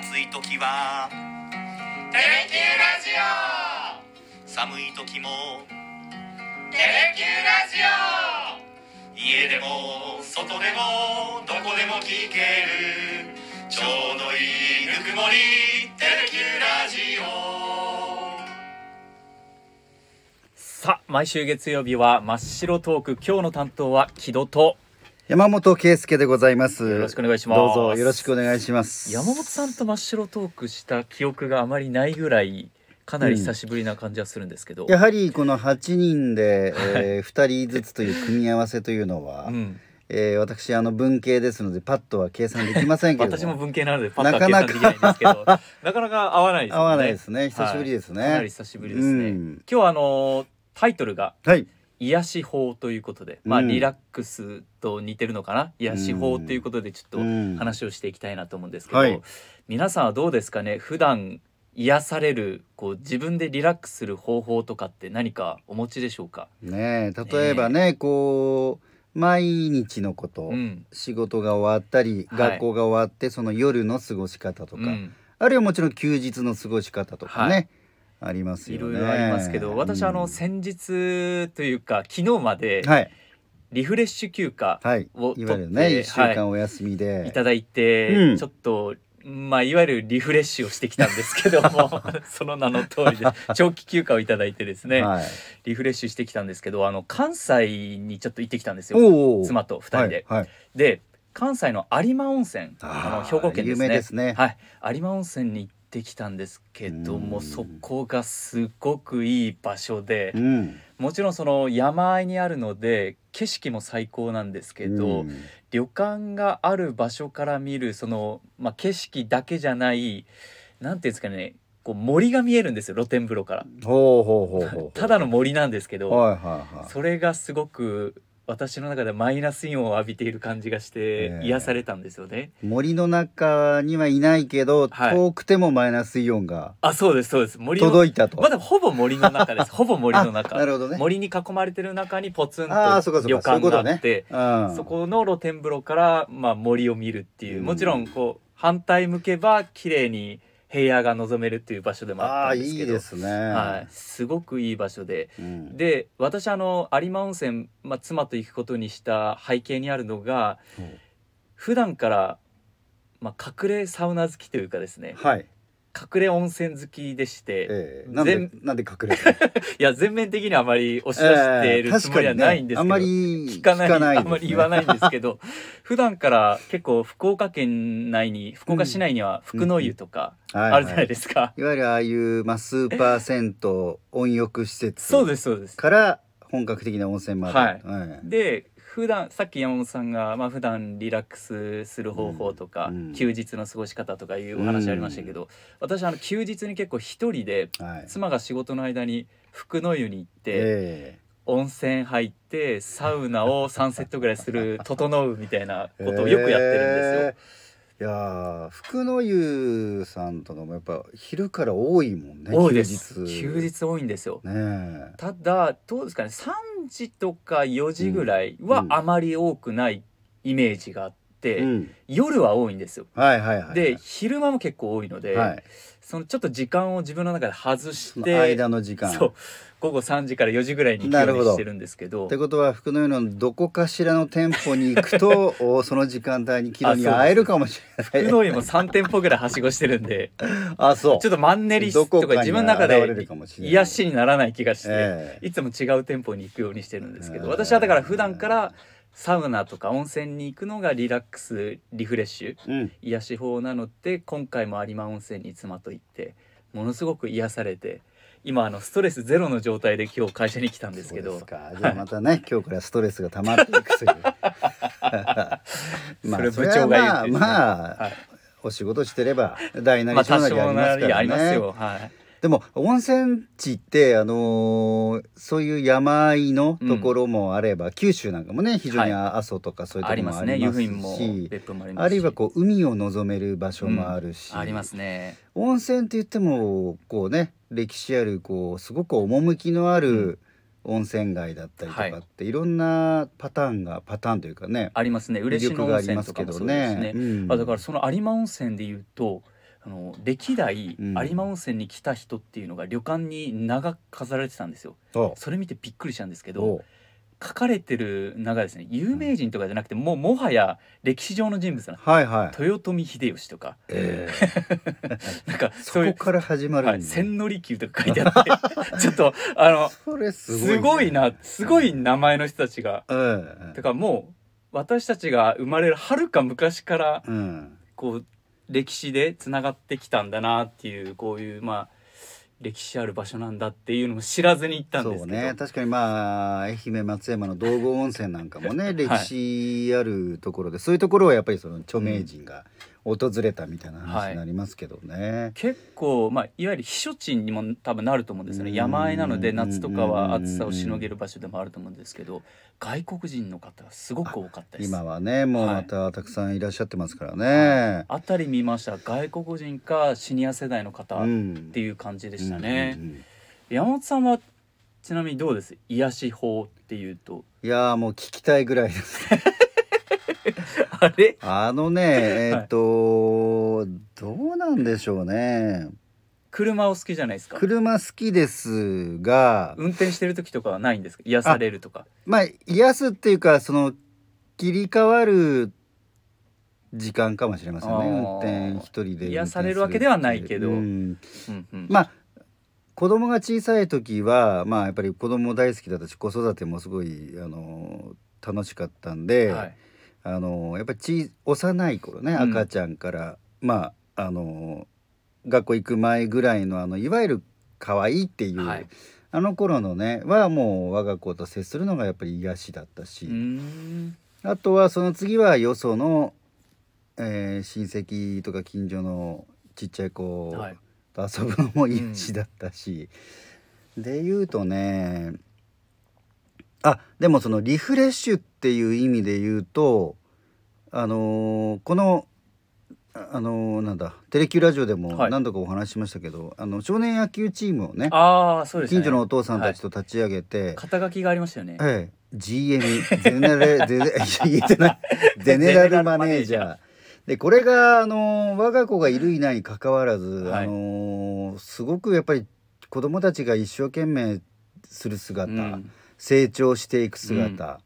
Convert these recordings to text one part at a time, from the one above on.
暑い時は。テレキューラジオ。寒い時も。テレキューラジオ。家でも外でもどこでも聞ける。ちょうどいいぬくもり。テレキューラジオ。さあ毎週月曜日は真っ白トーク。今日の担当は木戸と山本圭介でございます。よろしくお願いします。どうぞよろしくお願いします。山本さんと真っ白トークした記憶があまりないぐらいかなり久しぶりな感じはするんですけど、やはりこの8人で、えー、2人ずつという組み合わせというのは、うん、えー私あの文系ですのでパッとは計算できませんけれど私も文系なのでパッとは計算できないんですけどなかなか。合わないですよね。合わないですね。久しぶりですね。はい。かなり久しぶりですね、うん。今日はあのタイトルがはい癒し法ということで、まあうんリラックスと似てるのかな？癒し法ということでちょっとうん。話をしていきたいなと思うんですけど、はい。皆さんはどうですかね？普段癒されるこう自分でリラックスする方法とかって何かお持ちでしょうか、ねえ例えばねこう毎日のこと、うん。仕事が終わったり、はい。学校が終わってその夜の過ごし方とか、うん、あるいはもちろん休日の過ごし方とかね、はありますよね。いろいろありますけど私あのうん先日というか昨日まではい。リフレッシュ休暇はい。を取ってね一週間お休みで、いただいて、うん。ちょっとまあいわゆるリフレッシュをしてきたんですけども その名の通りで長期休暇をいただいてですね、はい、リフレッシュしてきたんですけどあの関西にちょっと行ってきたんですよ。妻と2人で。はいはい。で関西の有馬温泉あの兵庫県ですね。ね。はい、有馬温泉に行ってきたんですけどもうん。そこがすごくいい場所でうん。もちろんその山あいにあるので景色も最高なんですけど、うん。旅館がある場所から見るその、まあ、景色だけじゃないなんていうんですかねこう森が見えるんですよ露天風呂から。ただの森なんですけど、はいはいはい。それがすごく私の中でマイナスイオンを浴びている感じがしてええ。癒されたんですよね。森の中にはいないけど、はい。遠くてもマイナスイオンがあそうですそうです。森の届いたと。まだほぼ森の中です。ほぼ森のあ中なるほどね。森に囲まれてる中にポツンと旅館ことねがあって。うん、そこの露天風呂から、まあ、森を見るっていう。うん。もちろんこう反対向けば綺麗に平野が望めるっていう場所でもあったんですけど。いいですね。はい、すごくいい場所で。うん、で私あの有馬温泉、まあ、妻と行くことにした背景にあるのが普段から、まあ、隠れサウナ好きというかですね。はい。隠れ温泉好きでして、ええ。なんで全なんで隠れ いや全面的にはあまり押し出しているつもりはないんですけど、あんまり聞かないね。あんまり言わないんですけど 普段から結構福岡県内に福岡市内には福の湯とかはいあるじゃないですか、いわゆるああいう、まあ、スーパー銭湯温浴施設そうですそうです。から本格的な温泉まで、はい。で普段さっき山本さんが、まあ普段リラックスする方法とか、うんうん。休日の過ごし方とかいうお話ありましたけど、私あの休日に結構一人ではい。妻が仕事の間に福の湯に行って、え温泉入ってサウナを3セットぐらいする 整うみたいなことをよくやってるんですよ。えーいやー福の湯さんとかもやっぱ昼から多いもんね多いです休日多いんですよ。ねえただどうですかね3時とか4時ぐらいはうんあまり多くないイメージがあって、うん、夜は多いんですよ。はいはいはいで昼間も結構多いので、はい、そのちょっと時間を自分の中で外して間の時間。そう。午後3時から4時ぐらいに行くなるほど。ようにしてるんですけど。ってことは福の湯のどこかしらの店舗に行くと おその時間帯にキロに会えるかもしれない。福の湯も3店舗ぐらいはしごしてるんで。あそう。ちょっとマンネリとか自分の中で癒しにならない気がして、ええ。いつも違う店舗に行くようにしてるんですけど、ええ。私はだから普段からサウナとか温泉に行くのがリラックスリフレッシュうん。癒し法なので今回も有馬温泉に妻と行ってものすごく癒されて今あのストレスゼロの状態で今日会社に来たんですけど。そうですか。じゃあまたね、今日からストレスが溜まっていくという。それ部長が言ってまあまあ、はい。お仕事してれば大なり小なりありりますからありますねよ。はいでも温泉地ってあのーそういう山あいのところもあれば、九州なんかもね非常には阿蘇とかそういうところもありますし、あるいはこう海を望める場所もあるし、ありますね。温泉って言ってもこうね歴史あるこうすごく趣のあうる温泉街だったりとかって、い、ろんなパターンがパターンというかねありますね。嬉野温泉とかもそうですね。うんあだからその有馬温泉で言うとあの歴代うん。有馬温泉に来た人っていうのが旅館に名が飾られてたんですよ。おそれ見てびっくりしたんですけどお書かれてる名がですね。有名人とかじゃなくてもうもはや歴史上の人物なはいはい。豊臣秀吉とか。え なんかー、そこから始まるはい、千利休とか書いてあって。ちょっとあのそれすすごい、ごいなすごい名前の人たちが。うん。だからもう私たちが生まれるはるか昔からうん。こう歴史でつながってきたんだなっていうこういうまあ歴史ある場所なんだっていうのも知らずに行ったんですね。確かにまあ愛媛松山の道後温泉なんかもね歴史あるところで、そういうところはやっぱりその著名人が訪れたみたいな話になりますけどね。結構、まあ、いわゆる避暑地にも多分なると思うんですよね。うん。山あいなので夏とかは暑さをしのげる場所でもあると思うんですけど外国人の方がすごく多かったです。今はねもうはいまたたくさんいらっしゃってますからね。あたり見ました。外国人かシニア世代の方っん。ていう感じでしたね、うんうんうん山本さんはちなみにどうです？癒し法っていうと。いやーもう聞きたいぐらいです。あれ？あのね えーっと、どうなんでしょうね。車お好きじゃないですか？車好きですが、運転してる時とかはないんですか？癒されるとか。まあ癒すっていうかその切り替わる時間かもしれませんね。あー。運転一人で癒されるわけではないけど。うん。うんうん。まあ子供が小さい時はまあやっぱり子供大好きだったし子育てもすごいあの楽しかったんで、はいあのやっぱりち幼い頃ね、うん。赤ちゃんからまああの学校行く前ぐらいのあのいわゆる可愛いっていう、はい。あの頃のねはもう我が子と接するのがやっぱり癒しだったし、あとはその次はよその、えー親戚とか近所のちっちゃい子はい。と遊ぶのも癒しだったし、で言うとねあでもそのリフレッシュっていう意味で言うとあのーこのああのーなんだテレキューラジオでもはい。何度かお話ししましたけど、あの少年野球チームをねああそうですね。近所のお父さんたちと立ち上げて、肩書きがありましたよね。ええ、GM ゼネラル ゼネ言えてない。ゼネラルマネージャー。でこれがあの我が子がいるいないにかかわらず、はい。あのすごくやっぱり子供たちが一生懸命する姿、うん。成長していく姿、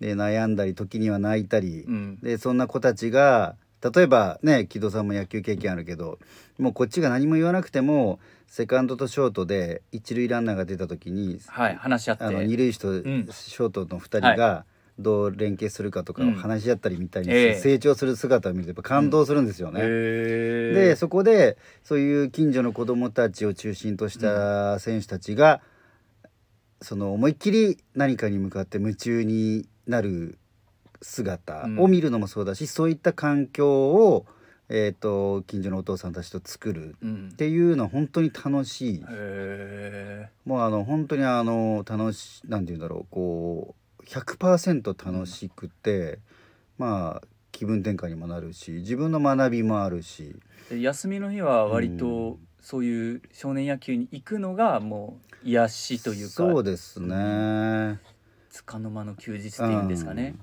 で悩んだり時には泣いたり、うん。でそんな子たちが例えばね木戸さんも野球経験あるけどもうこっちが何も言わなくてもセカンドとショートで一塁ランナーが出た時にはい話し合って。あの二塁手とシん。ョートの2人がどう連携するかとかを話し合ったりみたいにええ。成長する姿を見るとやっぱ感動するんですよね。へーでそこでそういう近所の子どもたちを中心とした選手たちが、その思いっきり何かに向かって夢中になる姿を見るのもそうだし、そういった環境を、えー、と近所のお父さんたちと作るうん。っていうのは本当に楽しい。へもうあの本当にあの楽しなんて言うんだろうこう100%楽しくて、まあ気分転換にもなるし自分の学びもあるし。休みの日は割うとそういう少年野球に行くのがもう癒しというかそうですね。束の間の休日っていうんですかね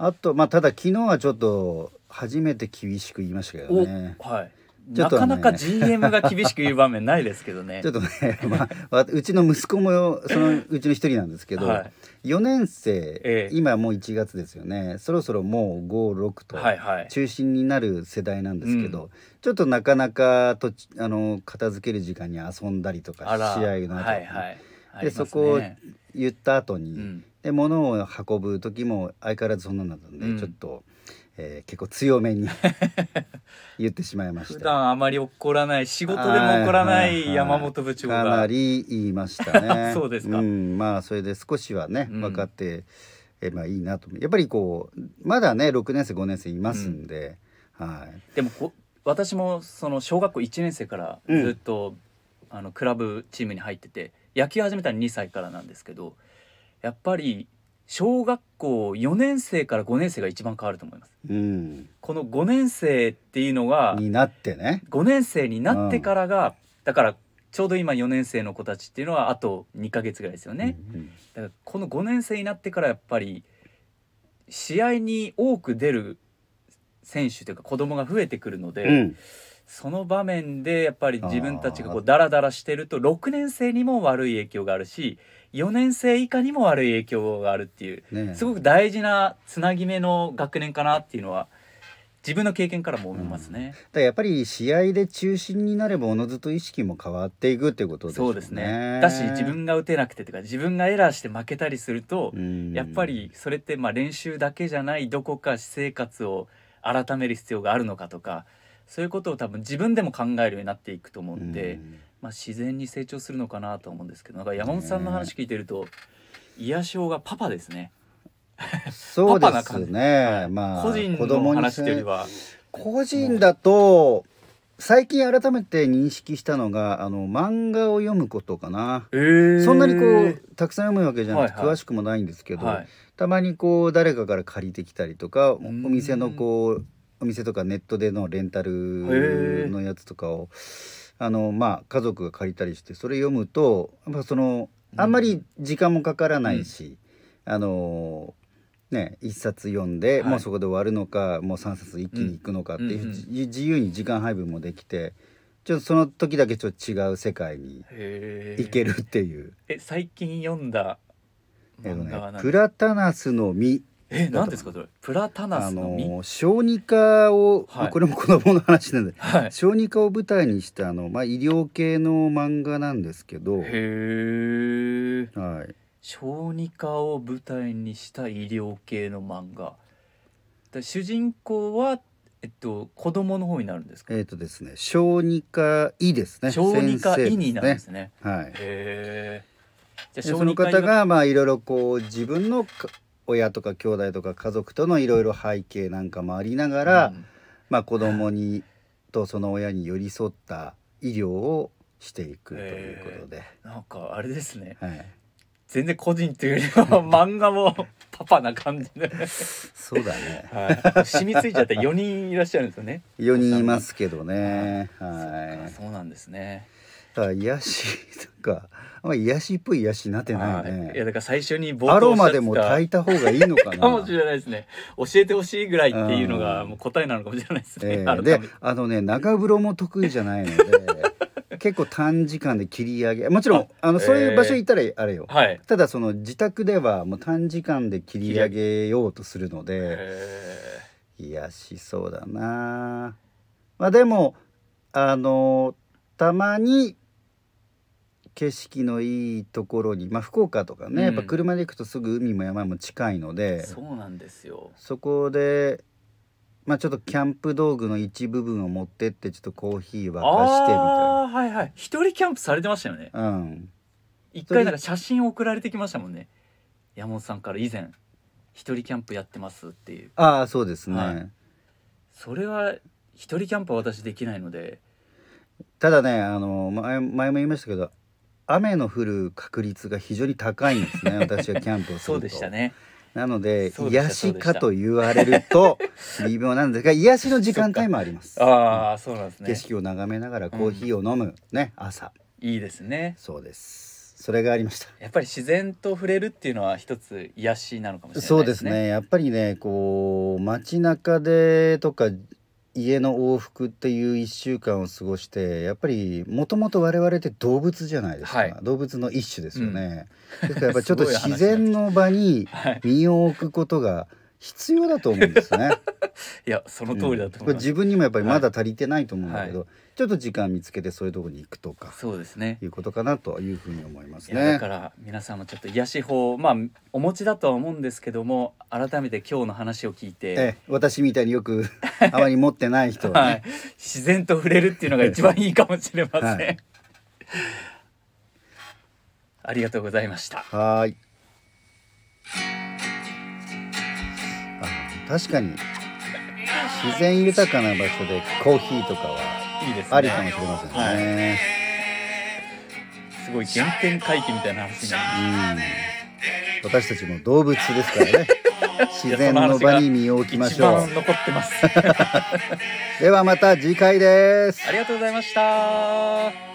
うんあとまあただ昨日はちょっと初めて厳しく言いましたけどおね。はいなかなか GM が厳しく言う場面ないですけどね。ちょっとね、まあ、わうちの息子もよそのうちの一人なんですけど、はい。4年生、ええ。今もう1月ですよね。そろそろもう56とはいはい。中心になる世代なんですけど、うちょっとなかなかとちあの片付ける時間に遊んだりとか試合の後、はいはい。ありますね。でそこを言った後に、うん。で物を運ぶ時も相変わらずそんなんだったんで、うん。ちょっと、えー結構強めに 言ってしまいまし普た。段あまり怒らない仕事でも怒らない山本部長が。かなり言いましたね。そうですか。ん、まあそれで少しはねうん。分かって、えまあいいなと。やっぱりこうまだね6年生5年生いますんで、はい。でもこ私もその小学校1年生からずっと、あのクラブチームに入ってて野球始めたの2歳からなんですけどやっぱり小学校4年生から5年生が一番変わると思います。うん、この5年生っていうのがになってね。5年生になってからが、だからちょうど今4年生の子たちっていうのはあと2ヶ月ぐらいですよね、うんだからこの5年生になってからやっぱり試合に多く出る選手というか子供が増えてくるので、うん。その場面でやっぱり自分たちがこうダラダラしてると6年生にも悪い影響があるし4年生以下にも悪い影響があるっていうねすごく大事なつなぎ目の学年かなっていうのは自分の経験からも思いますね。だからやっぱり試合で中心になればおのずと意識も変わっていくっていうことですよね。そうですね。だし自分が打てなくてとか自分がエラーして負けたりすると、うん。やっぱりそれってまあ練習だけじゃないどこか私生活を改める必要があるのかとかそういうことを多分自分でも考えるようになっていくと思うんで、うんまあ、自然に成長するのかなと思うんですけどなんか山本さんの話聞いてると、癒しがパパですね。そうですね。はい。まあ個人の子供に話というよりは。個人だと最近改めて認識したのがあの漫画を読むことかな。えー。そんなにこうたくさん読むわけじゃなくて、はいはい。詳しくもないんですけど、はい。たまにこう誰かから借りてきたりとかお店のこうお店とかネットでのレンタルのやつとかをあのまあ家族が借りたりしてそれ読むとやっぱそのあんまり時間もかからないし、あのね一冊読んで、はい。もうそこで終わるのかもう3冊一気に行くのかっていう、うん自由に時間配分もできてちょっとその時だけちょっと違う世界に行けるっていう。え最近読んだえっと漫画は何？ねプラタナスの実え何ですか？それ。プラタナあスの実、の小児科を、はい。これも子供の話なんではい。小児科を舞台にしたあの、まあ、医療系の漫画なんですけど、へえはい、小児科を舞台にした医療系の漫画。で主人公はえっと子供の方になるんですか、えっ、とですね小児科医ですね。小児科医になるんですね。はい。へえその方がまあいろいろこう自分のか親とか兄弟とか家族とのいろいろ背景なんかもありながら、うん。まあ、子供にとその親に寄り添った医療をしていくということで、なんかあれですね。はい、全然個人というよりは 漫画もパパな感じで、そうだね。はい、染みついちゃって4人いらっしゃるんですよね。4人いますけどね。はい。かそうなんですねだから癒しとかあんま癒しっぽい癒しになってないはい。いやねだから最初に冒アロ頭おっしゃってたマでも炊いた方がいいのかな。かもしれないですね。教えてほしいぐらいっていうのがうん。もう答えなのかもしれないですね、ええ。であのね長風呂も得意じゃないので 結構短時間で切り上げもちろんあのそういう場所行ったらあれよ、はい。ただその自宅ではもう短時間で切り上げようとするのでへ癒しそうだな。まあでもあのたまに景色のいいところにまあ福岡とかね、うん。やっぱ車で行くとすぐ海も山も近いのーでそうなんですよ。そこでまあちょっとキャンプ道具の一部分を持ってってちょっとコーヒー沸かしてみああーはいはい。一人キャンプされてましたよね。たいなうん。一回なんか写真送られてきましたもんね。山本さんから以前一人キャンプやってますっていう。ああそうですね、はい。それは一人キャンプは私できないので。ただねあの前前も言いましたけど雨の降る確率が非常に高いんですね 私がキャンプをすると。そうでしたね。なので癒しかと言われると 微妙なんですが癒しの時間帯もあります。ああそうなんですね。景色を眺めながらコーヒーを飲む、ね朝。いいですね。そうです。それがありました。やっぱり自然と触れるっていうのは一つ癒しなのかもしれないそうですね。やっぱりねこう街中でとか家の往復っていう1週間を過ごしてやっぱりもともと我々って動物じゃないですか、はい。動物の一種ですよね、ですからやっぱりちょっと 自然の場にはい身を置くことが必要だと思うんですね。いやその通りだと思います、自分にもやっぱりまだ足りてないと思うんだけど、はちょっと時間見つけてそういうところに行くとかそうですね。いうことかなというふうに思いますいやだねか。ら皆さんもちょっと癒し法まあお持ちだとは思うんですけども改めて今日の話を聞いて、ええ、私みたいによく あまり持ってない人はね、はい、自然と触れるっていうのが一番いいかもしれません、はい。ありがとうございました。はーい。あ確かに自然豊かな場所でコーヒーとかはいいですねありかもしれませんね。すごい原点回帰みたいな話になりうん、私たちも動物ですからね。自然の場に身を置きましょ一番残ってますう。ではまた次回です。ありがとうございました